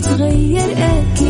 تتغير أكيد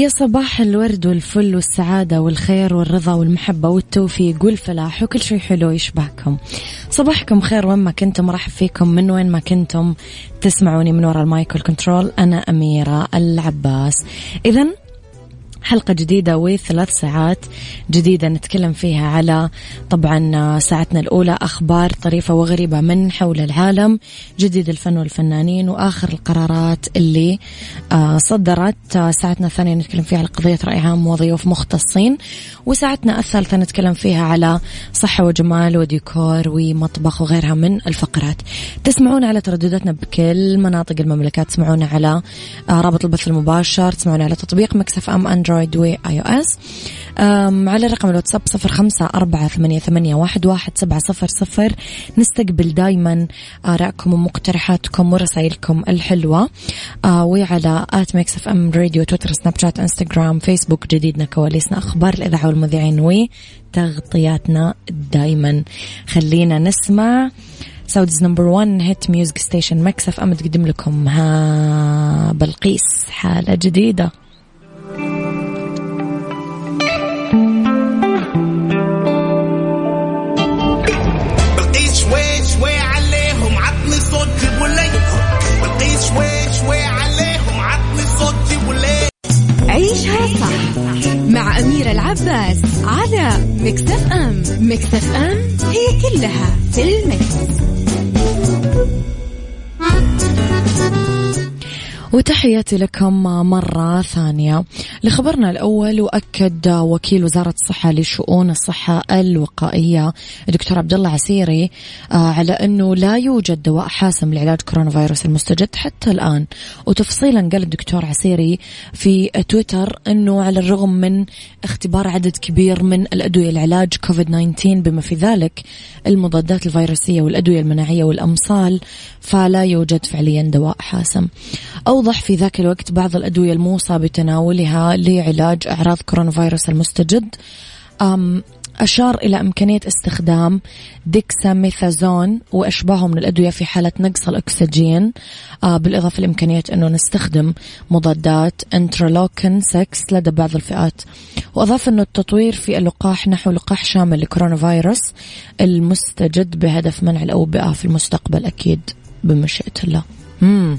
يا صباح الورد والفل والسعادة والخير والرضا والمحبة والتوفيق والفلاح وكل شيء حلو يشبهكم. صباحكم خير وين ما كنتم مرحب فيكم من وين ما كنتم. تسمعوني من وراء ال mic وال control أنا أميرة العباس. إذا حلقة جديدة وثلاث ساعات جديدة نتكلم فيها على طبعا ساعتنا الأولى أخبار طريفة وغريبة من حول العالم جديد الفن والفنانين وآخر القرارات اللي آه، صدرت. ساعتنا الثانية نتكلم فيها على قضية رأي عام وضيوف مختصين. وساعتنا الثالثة نتكلم فيها على صحة وجمال وديكور ومطبخ وغيرها من الفقرات. تسمعونا على تردداتنا بكل مناطق المملكة. تسمعونا على آه، رابط البث المباشر. تسمعونا على تطبيق Mix FM Android. Android و iOS على رقم الواتساب صفر خمسة أربعة ثمانية, ثمانية واحد, واحد سبعة صفر صفر. نستقبل دايما آرائكم ومقترحاتكم ورسائلكم الحلوة. آه وعلى at Mix FM Radio تويتر سناب شات إنستغرام فيسبوك جديدنا كواليسنا أخبار الإذاعة والمذيعين وتغطياتنا دايما. خلينا نسمع Saudi's number 1 hit music station Mix FM. تقدم لكم ها بلقيس حالة جديدة. مع أميرة العباس على مكتف أم مكتف أم هي كلها في المكس. وتحياتي لكم مرة ثانية. لخبرنا الأول وأكد وكيل وزارة الصحة لشؤون الصحة الوقائية الدكتور عبد الله عسيري آه، على أنه لا يوجد دواء حاسم لعلاج كورونا فيروس المستجد حتى الآن. وتفصيلا قال الدكتور عسيري في تويتر أنه على الرغم من اختبار عدد كبير من الأدوية لعلاج كوفيد 19 بما في ذلك المضادات الفيروسية والأدوية المناعية والأمصال فلا يوجد فعليا دواء حاسم. أوضح في ذاك الوقت بعض الأدوية الموصى بتناولها لعلاج أعراض كورونا فيروس المستجد أشار إلى إمكانية استخدام ديكساميثازون وأشباهه من الأدوية في حالة نقص الأكسجين. آه بالإضافة لإمكانية أنه نستخدم مضادات انترلوكين 6 لدى بعض الفئات. وأضاف أنه التطوير في اللقاح نحو لقاح شامل لكورونا فيروس المستجد بهدف منع الأوبئة في المستقبل أكيد بمشيئة الله. مم.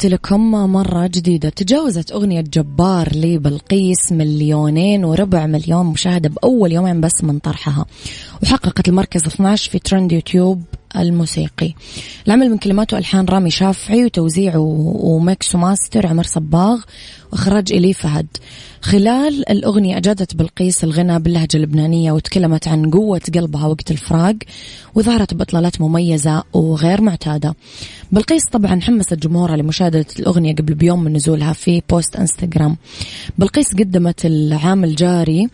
تحياتي لكم مرة جديدة. تجاوزت أغنية جبار لبلقيس مليونين وربع مليون مشاهدة بأول يومين بس من طرحها. وحققت المركز 12 في ترند يوتيوب. الموسيقي. العمل من كلمات وألحان رامي شافعي وتوزيع و mix و master عمر صباغ وإخراج إلي فهد. خلال الأغنية أجادت بلقيس الغنى باللهجة اللبنانية وتكلمت عن قوة قلبها وقت الفراق وظهرت بإطلالات مميزة وغير معتادة. بلقيس طبعا حمست جمهورها لمشاهدة الأغنية قبل بيوم من نزولها في post إنستغرام. بلقيس قدمت العام الجاري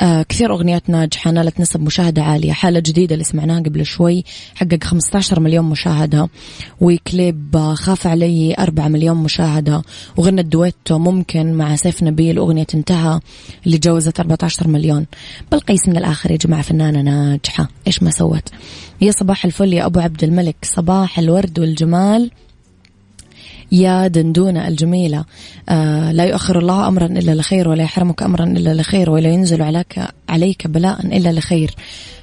آه كثير أغنيات ناجحة نالت نسب مشاهدة عالية حالة جديدة اللي سمعناها قبل شوي حقق 15 مليون مشاهدة. وكليب خاف علي 4 مليون مشاهدة. وغنت دويتو ممكن مع سيف نبيل. أغنية انتهى اللي تجاوزت 14 مليون. بلقيس من الآخر يا جماعة فنانة ناجحة. إيش ما سوت. يا صباح الفل يا أبو عبد الملك. صباح الورد والجمال. يا دندونة الجميلة. آه لا يؤخر الله أمرا إلا لخير ولا يحرمك أمرا إلا لخير ولا ينزل عليك عليك بلاء إلا لخير.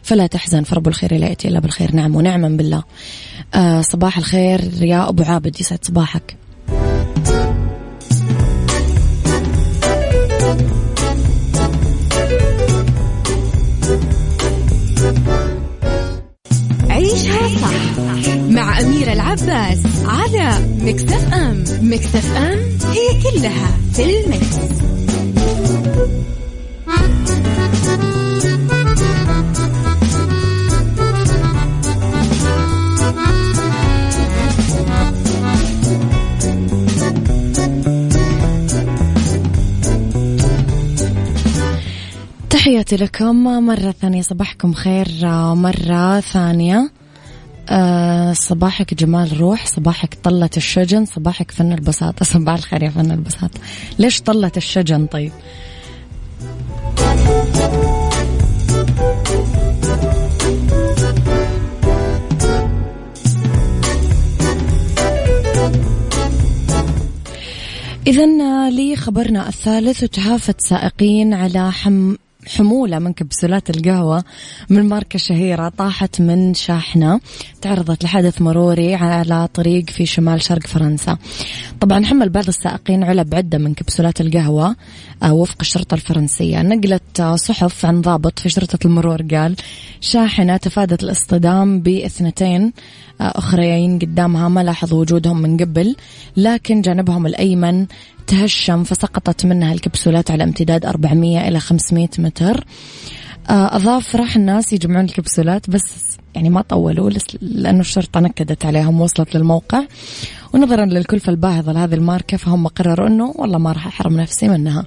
فلا تحزن فرب الخير لا يأتي إلا بالخير. نعم ونعما بالله. آه صباح الخير يا أبو عابد يسعد صباحك. عيشها صح. مع أميرة العباس على مكتف أم مكتف أم هي كلها في المكس. تحياتي لكم مرة ثانية صباحكم خير مرة ثانية أه صباحك جمال روح صباحك طلة الشجن صباحك فن البساطة. صباح الخير يا فن البساطة. ليش طلة الشجن طيب؟ إذا لي خبرنا الثالث وتهافت سائقين على حم حمولة من كبسولات القهوة من ماركة شهيرة طاحت من شاحنة تعرضت لحدث مروري على طريق في شمال شرق فرنسا. طبعا حمل بعض السائقين علب عدة من كبسولات القهوة آه، وفق الشرطة الفرنسية. نقلت صحف عن ضابط في شرطة المرور قال شاحنة تفادت الاصطدام باثنتين آه، أخريين قدامها ما لاحظوا وجودهم من قبل لكن جانبهم الأيمن تهشم فسقطت منها الكبسولات على امتداد 400 إلى 500 متر. آه، أضاف راح الناس يجمعون الكبسولات بس يعني ما طولوا لأنه الشرطة نكدت عليهم وصلت للموقع. ونظرا للكلفة الباهظة لهذه الماركة فهم قرروا أنه والله ما راح أحرم نفسي منها.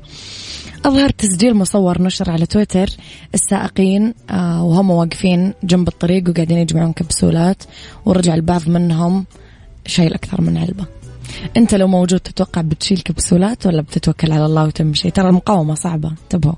أظهر تسجيل مصور نشر على تويتر. السائقين آه، وهم واقفين جنب الطريق وقاعدين يجمعون كبسولات. ورجع البعض منهم شايل أكثر من علبة. أنت لو موجود تتوقع بتشيل كبسولات ولا بتتوكل على الله وتمشي؟ ترى المقاومة صعبة. انتبهوا.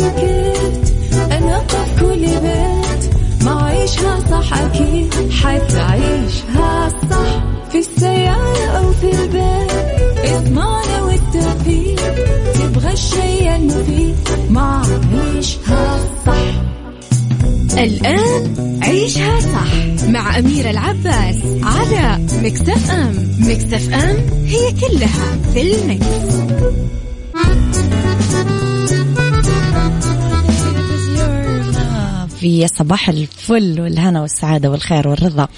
أنا في كل بيت. ما عيشها صح أكيد. حتعيشها صح. في السيارة أو في البيت. إضمعنا والتوفيق. تبغى الشيء المفيد. ما عيشها صح. الآن عيشها صح. مع أميرة العباس على مكتف أم. مكتف أم هي كلها في المكس. في صباح الفل والهنا والسعادة والخير والرضا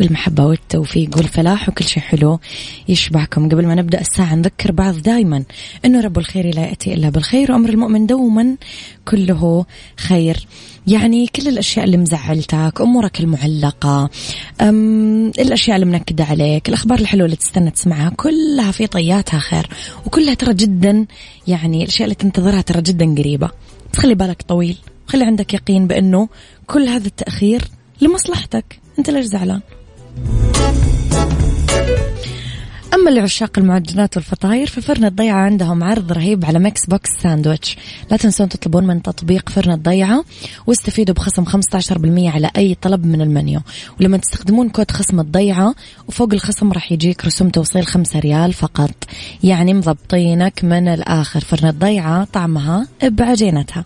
والمحبة والتوفيق والفلاح وكل شيء حلو يشبعكم. قبل ما نبدأ الساعة نذكر بعض دائما أنه رب الخير لا يأتي إلا بالخير وأمر المؤمن دوما كله خير. يعني كل الأشياء اللي مزعلتك أمورك المعلقة أم الأشياء اللي منكدة عليك الأخبار الحلوة اللي تستنى تسمعها كلها في طياتها خير. وكلها ترى جدا يعني الأشياء اللي تنتظرها ترى جدا قريبة. تخلي بالك طويل. خلي عندك يقين بأنه كل هذا التأخير لمصلحتك. أنت ليش زعلان. أما لعشاق المعجنات والفطاير ففرن الضيعة عندهم عرض رهيب على mix box sandwich. لا تنسون تطلبون من تطبيق فرن الضيعة واستفيدوا بخصم 15% على أي طلب من المنيو. ولما تستخدمون كود خصم الضيعة وفوق الخصم راح يجيك رسوم توصيل 5 ريال فقط. يعني مضبطينك من الآخر. فرن الضيعة طعمها بعجينتها.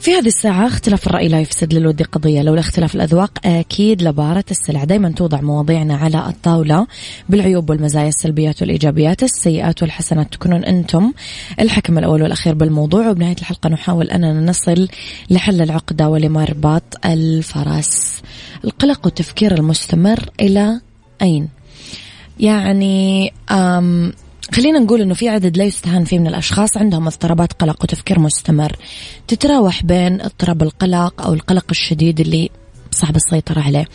في هذه الساعة اختلاف الرأي لا يفسد للود قضية لولا اختلاف الأذواق أكيد لبارة السلع. دايما توضع مواضيعنا على الطاولة بالعيوب والمزايا السلبيات والإيجابيات السيئات والحسنات. تكونون أنتم الحكم الأول والأخير بالموضوع. وبنهاية الحلقة نحاول أننا نصل لحل العقدة ولمرباط الفرس. القلق والتفكير المستمر إلى أين؟ يعني خلينا نقول إنه في عدد لا يستهان فيه من الأشخاص عندهم اضطرابات قلق وتفكير مستمر. تتراوح بين اضطراب القلق أو القلق الشديد اللي صعب السيطرة عليه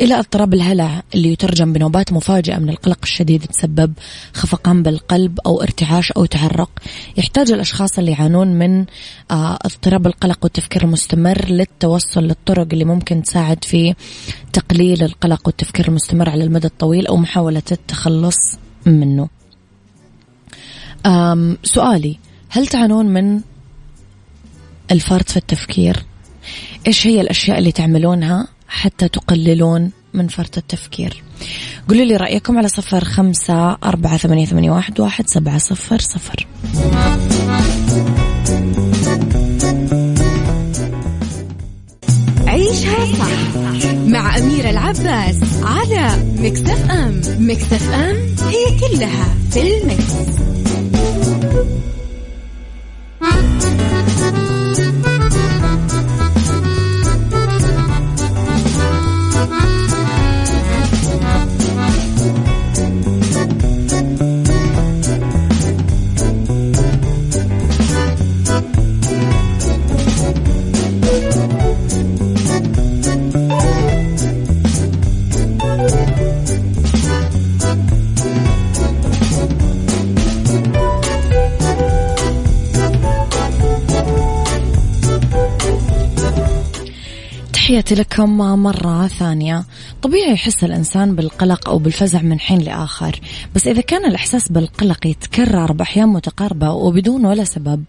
إلى اضطراب الهلع اللي يترجم بنوبات مفاجئة من القلق الشديد تسبب خفقان بالقلب أو ارتعاش أو تعرق. يحتاج الأشخاص اللي يعانون من آه، اضطراب القلق والتفكير المستمر للتوصل للطرق اللي ممكن تساعد في تقليل القلق والتفكير المستمر على المدى الطويل أو محاولة التخلص منه. سؤالي هل تعانون من الفرط في التفكير؟ إيش هي الأشياء اللي تعملونها حتى تقللون من فرط التفكير؟ قولوا لي رأيكم على صفر خمسة أربعة ثمانية, ثمانية واحد, واحد سبعة صفر صفر. عيشها صح مع أميرة العباس على مكتف أم. مكتف أم هي كلها في المكس. تحياتي لكم مرة ثانية. طبيعي يحس الإنسان بالقلق أو بالفزع من حين لآخر بس إذا كان الإحساس بالقلق يتكرر بأحيان متقاربة وبدون ولا سبب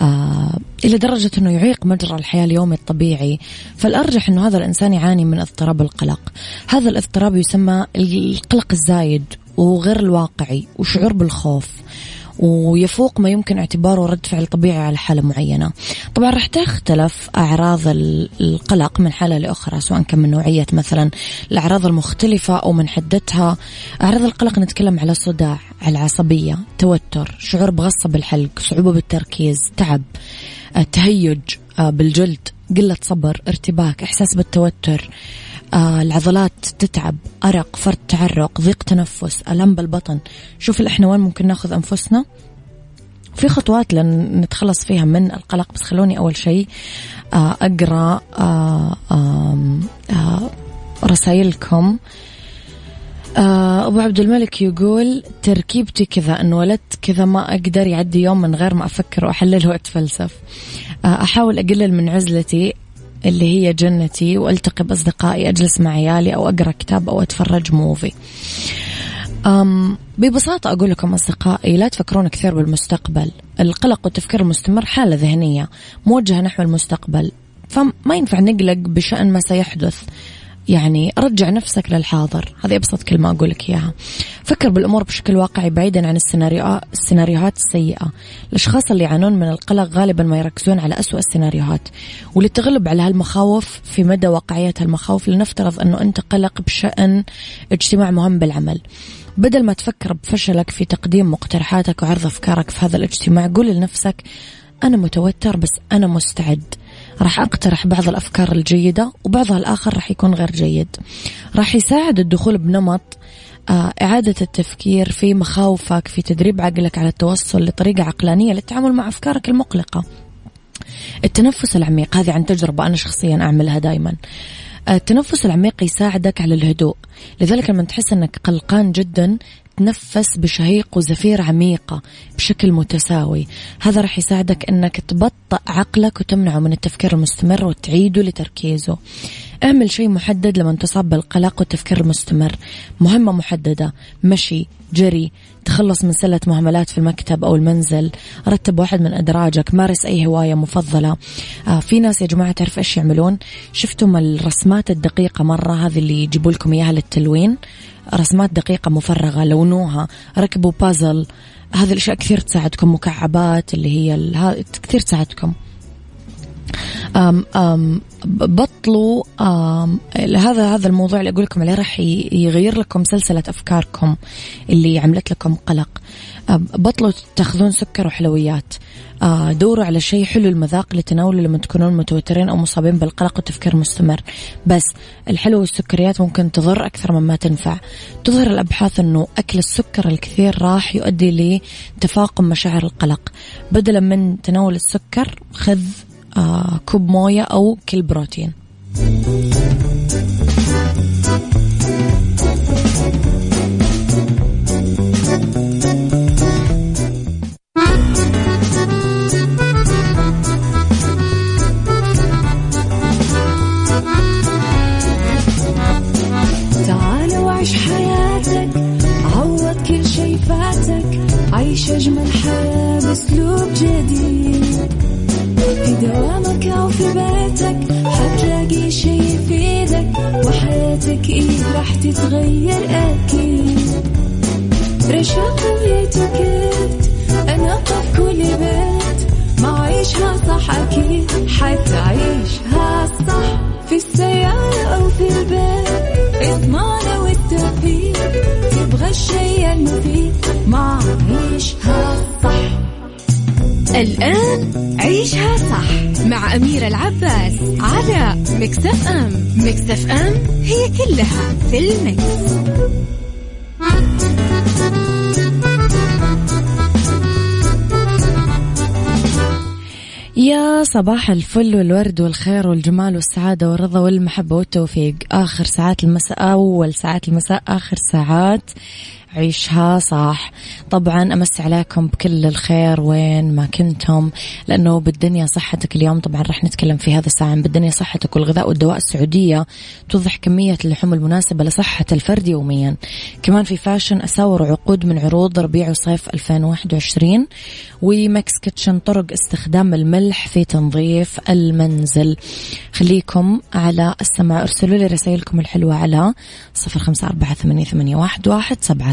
آه إلى درجة أنه يعيق مجرى الحياة اليومي الطبيعي فالأرجح أنه هذا الإنسان يعاني من اضطراب القلق. هذا الاضطراب يسمى القلق الزايد وغير الواقعي وشعور بالخوف. ويفوق ما يمكن اعتباره رد فعل طبيعي على حالة معينة. طبعا راح تختلف أعراض القلق من حالة لأخرى سواء كان من نوعية مثلا الأعراض المختلفة أو من حدتها. أعراض القلق نتكلم على صداع على عصبية توتر شعور بغصة بالحلق صعوبة بالتركيز تعب تهيج آه، بالجلد قلة صبر ارتباك إحساس بالتوتر. آه العضلات تتعب أرق فرط تعرق ضيق تنفس ألم بالبطن. شوف إحنا وين ممكن ناخذ أنفسنا؟ في خطوات لن نتخلص فيها من القلق بس خلوني أول شيء آه أقرأ آه رسائلكم. أبو عبد الملك يقول تركيبتي كذا انولدت كذا ما أقدر يعدي يوم من غير ما أفكر وأحلل وأتفلسف. أحاول أقلل من عزلتي اللي هي جنتي وألتقي بأصدقائي أجلس مع عيالي أو أقرأ كتاب أو أتفرج موفي أم ببساطة أقول لكم أصدقائي لا تفكرون كثير بالمستقبل. القلق والتفكير المستمر حالة ذهنية موجهة نحو المستقبل. فما ينفع نقلق بشأن ما سيحدث. يعني رجع نفسك للحاضر. هذه أبسط كلمة أقول لك إياها. فكر بالأمور بشكل واقعي بعيدا عن السيناريو السيناريوهات السيئة. الأشخاص اللي يعانون من القلق غالبا ما يركزون على أسوأ السيناريوهات. وللتغلب على هالمخاوف في مدى واقعية هالمخاوف لنفترض أنه أنت قلق بشأن اجتماع مهم بالعمل. بدل ما تفكر بفشلك في تقديم مقترحاتك وعرض أفكارك في هذا الاجتماع قول لنفسك أنا متوتر بس أنا مستعد. راح أقترح بعض الأفكار الجيدة وبعضها الآخر راح يكون غير جيد. راح يساعد الدخول بنمط آه، إعادة التفكير في مخاوفك في تدريب عقلك على التوصل لطريقة عقلانية للتعامل مع أفكارك المقلقة. التنفس العميق هذه عن تجربة أنا شخصيا أعملها دائما آه، التنفس العميق يساعدك على الهدوء. لذلك لما تحس أنك قلقان جدا تتنفس بشهيق وزفير عميقة بشكل متساوي. هذا راح يساعدك أنك تبطأ عقلك وتمنعه من التفكير المستمر وتعيده لتركيزه. اعمل شيء محدد لما تصاب بالقلق والتفكير المستمر. مهمة محددة. مشي. جري تخلص من سلة مهملات في المكتب أو المنزل. رتب واحد من أدراجك مارس أي هواية مفضلة. آه في ناس يا جماعة تعرف إيش يعملون؟ شفتم الرسمات الدقيقة مرة هذه اللي يجيبوا لكم إياها للتلوين. رسمات دقيقة مفرغة لونوها ركبوا بازل هذه الأشياء كثير تساعدكم مكعبات اللي هي كثير تساعدكم. أم أم بطلوا أم هذا هذا الموضوع اللي أقول لكم عليه راح يغير لكم سلسلة أفكاركم اللي عملت لكم قلق. بطلوا تاخذون سكر وحلويات. دوروا على شيء حلو المذاق لتناوله لما تكونون متوترين أو مصابين بالقلق والتفكير مستمر. بس الحلو والسكريات ممكن تضر أكثر مما تنفع. تظهر الأبحاث إنه أكل السكر الكثير راح يؤدي لتفاقم مشاعر القلق. بدلا من تناول السكر خذ كوب موية أو كل بروتين. حتعيشها صح في السيارة أو في البيت. اضمعنا والتوفيق. تبغى الشي المفيد. ما عيشها صح. الآن عيشها صح. مع أميرة العباس على مكتف أم. مكتف أم هي كلها في المكس. يا صباح الفل والورد والخير والجمال والسعادة والرضا والمحبة والتوفيق. آخر ساعات المساء أول ساعات المساء آخر ساعات عيشها صح. طبعا أمس عليكم بكل الخير وين ما كنتم لأنه بالدنيا صحتك اليوم طبعا راح نتكلم في هذا الساعة عن بالدنيا صحتك والغذاء والدواء السعودية توضح كمية اللحوم المناسبة لصحة الفرد يوميا. كمان في فاشن أساور وعقود من عروض ربيع وصيف 2021 و Mix Kitchen طرق استخدام الملح في تنظيف المنزل. خليكم على السماع ارسلوا لي رسائلكم الحلوة على صفر خمسة أربعة ثمانية واحد سبعة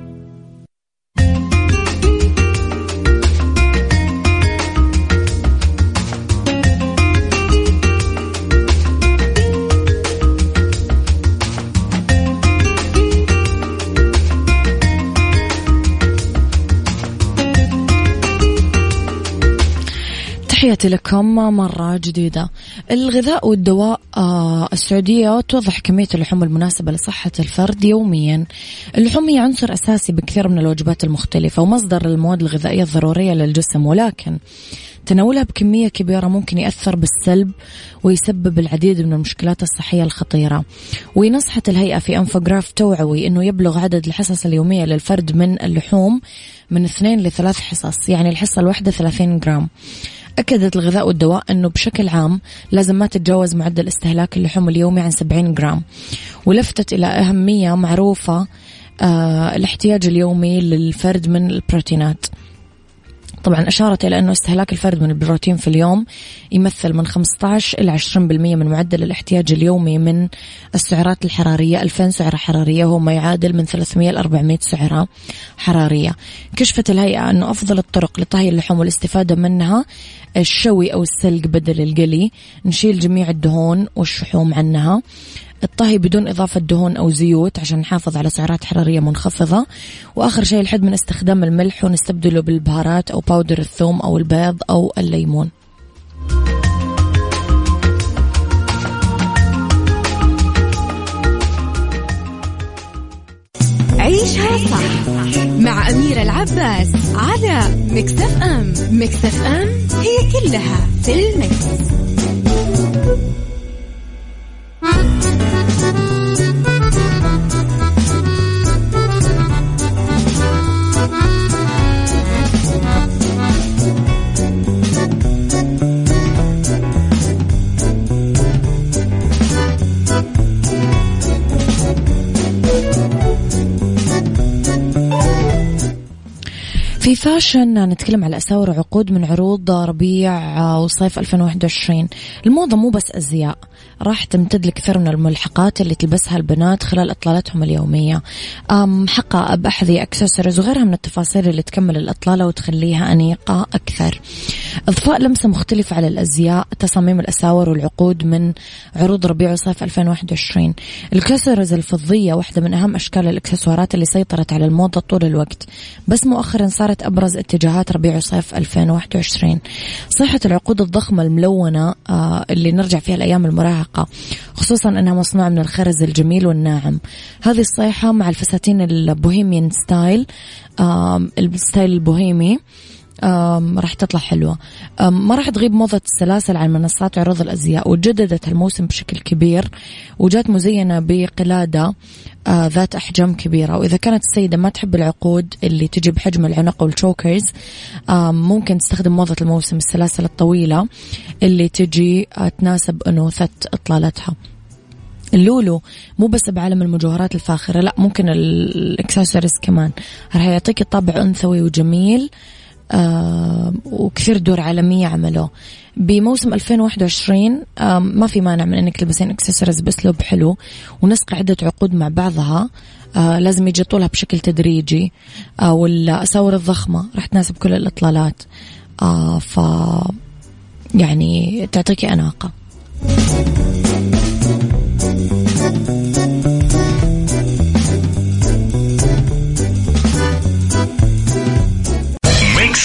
تحياتي لكم مرة جديدة. الغذاء والدواء آه، السعودية توضح كمية اللحوم المناسبة لصحة الفرد يوميا. اللحوم هي عنصر أساسي بكثير من الوجبات المختلفة ومصدر المواد الغذائية الضرورية للجسم ولكن تناولها بكمية كبيرة ممكن يأثر بالسلب ويسبب العديد من المشكلات الصحية الخطيرة. ونصحت الهيئة في أنفوغراف توعوي أنه يبلغ عدد الحصص اليومية للفرد من اللحوم من اثنين لثلاث حصص يعني الحصة الواحدة 30 جرام. أكدت الغذاء والدواء أنه بشكل عام لازم ما تتجاوز معدل استهلاك اللحوم اليومي عن 70 جرام ولفتت إلى أهمية معروفة آه الاحتياج اليومي للفرد من البروتينات. طبعا أشارت إلى أنه استهلاك الفرد من البروتين في اليوم يمثل من 15 إلى 20% من معدل الاحتياج اليومي من السعرات الحرارية. 2000 سعرة حرارية وهو ما يعادل من 300 ل 400 سعرة حرارية. كشفت الهيئة أنه أفضل الطرق لطهي اللحوم والاستفادة منها الشوي أو السلق بدل القلي نشيل جميع الدهون والشحوم عنها. الطهي بدون إضافة دهون أو زيوت عشان نحافظ على سعرات حرارية منخفضة. وآخر شيء الحد من استخدام الملح ونستبدله بالبهارات أو باودر الثوم أو البيض أو الليمون. عيشها صح مع أميرة العباس على مكتف أم. مكتف أم هي كلها في المكس. Thank you. في fashion نتكلم على أساور وعقود من عروض ربيع وصيف 2021 الموضة مو بس أزياء راح تمتد لكثير من الملحقات اللي تلبسها البنات خلال إطلالتهم اليومية. حقائب بأحذية أكسسوارز وغيرها من التفاصيل اللي تكمل الإطلالة وتخليها أنيقة أكثر. إضفاء لمسة مختلفة على الأزياء تصاميم الأساور والعقود من عروض ربيع وصيف 2021 الأكسسوارز الفضية واحدة من أهم أشكال الإكسسوارات اللي سيطرت على الموضة طول الوقت. بس مؤخرا صارت أبرز اتجاهات ربيع وصيف 2021 صيحة العقود الضخمة الملونة آه، اللي نرجع فيها الأيام المراهقة خصوصا أنها مصنوعة من الخرز الجميل والناعم. هذه الصيحة مع الفساتين ال bohemian style ال style البوهيمي. راح تطلع حلوة. ما راح تغيب موضة السلاسل عن منصات عروض الأزياء وجددت الموسم بشكل كبير وجات مزينة بقلادة آه، ذات أحجام كبيرة. وإذا كانت السيدة ما تحب العقود اللي تجي بحجم العنق وال chokers ممكن تستخدم موضة الموسم السلاسل الطويلة اللي تجي آه، تناسب أنوثة إطلالتها. اللولو مو بس بعالم المجوهرات الفاخرة لا ممكن الإكسسوارز كمان. راح يعطيك طابع أنثوي وجميل وكثير دور عالمية عملوه بموسم 2021 آه ما في مانع من إنك تلبسين اكسسوارز باسلوب حلو ونسق عدة عقود مع بعضها. آه لازم يجي طولها بشكل تدريجي. آه والأساور الضخمة راح تناسب كل الإطلالات. آه ف يعني تعطيكي أناقة.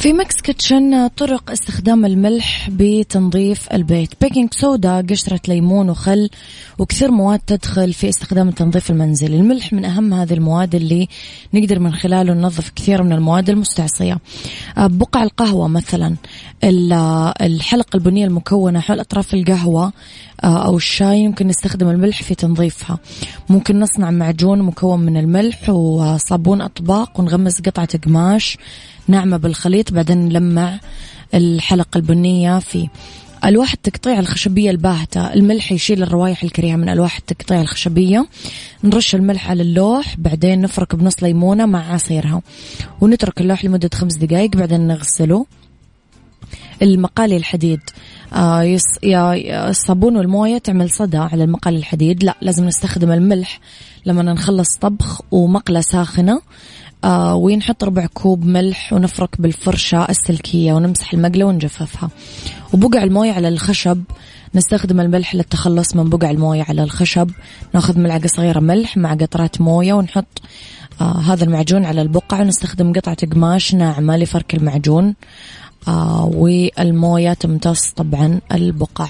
في Mix Kitchen طرق استخدام الملح بتنظيف البيت. baking soda قشرة ليمون وخل وكثير مواد تدخل في استخدام التنظيف المنزلي الملح من أهم هذه المواد اللي نقدر من خلاله ننظف كثير من المواد المستعصية. آه، بقع القهوة مثلا الحلقة البنية المكونة حول أطراف القهوة آه، أو الشاي يمكن نستخدم الملح في تنظيفها. ممكن نصنع معجون مكون من الملح وصابون أطباق ونغمس قطعة قماش ناعمة بالخليط بعدين نلمع الحلقة البنية فيه. ألواح التقطيع الخشبية الباهتة الملح يشيل الروائح الكريهة من ألواح التقطيع الخشبية. نرش الملح على اللوح بعدين نفرك بنص ليمونة مع عصيرها. ونترك اللوح لمدة خمس دقائق بعدين نغسله. المقالي الحديد. آه الصابون والموية تعمل صدى على المقالي الحديد. لا لازم نستخدم الملح لما نخلص طبخ ومقلة ساخنة. آه ونحط ربع كوب ملح ونفرك بالفرشة السلكية ونمسح المقلة ونجففها. وبقع الموية على الخشب. نستخدم الملح للتخلص من بقع الموية على الخشب. ناخذ ملعقة صغيرة ملح مع قطرات موية ونحط آه هذا المعجون على البقع. ونستخدم قطعة قماش ناعمة لفرك المعجون. آه والموية تمتص طبعا البقع.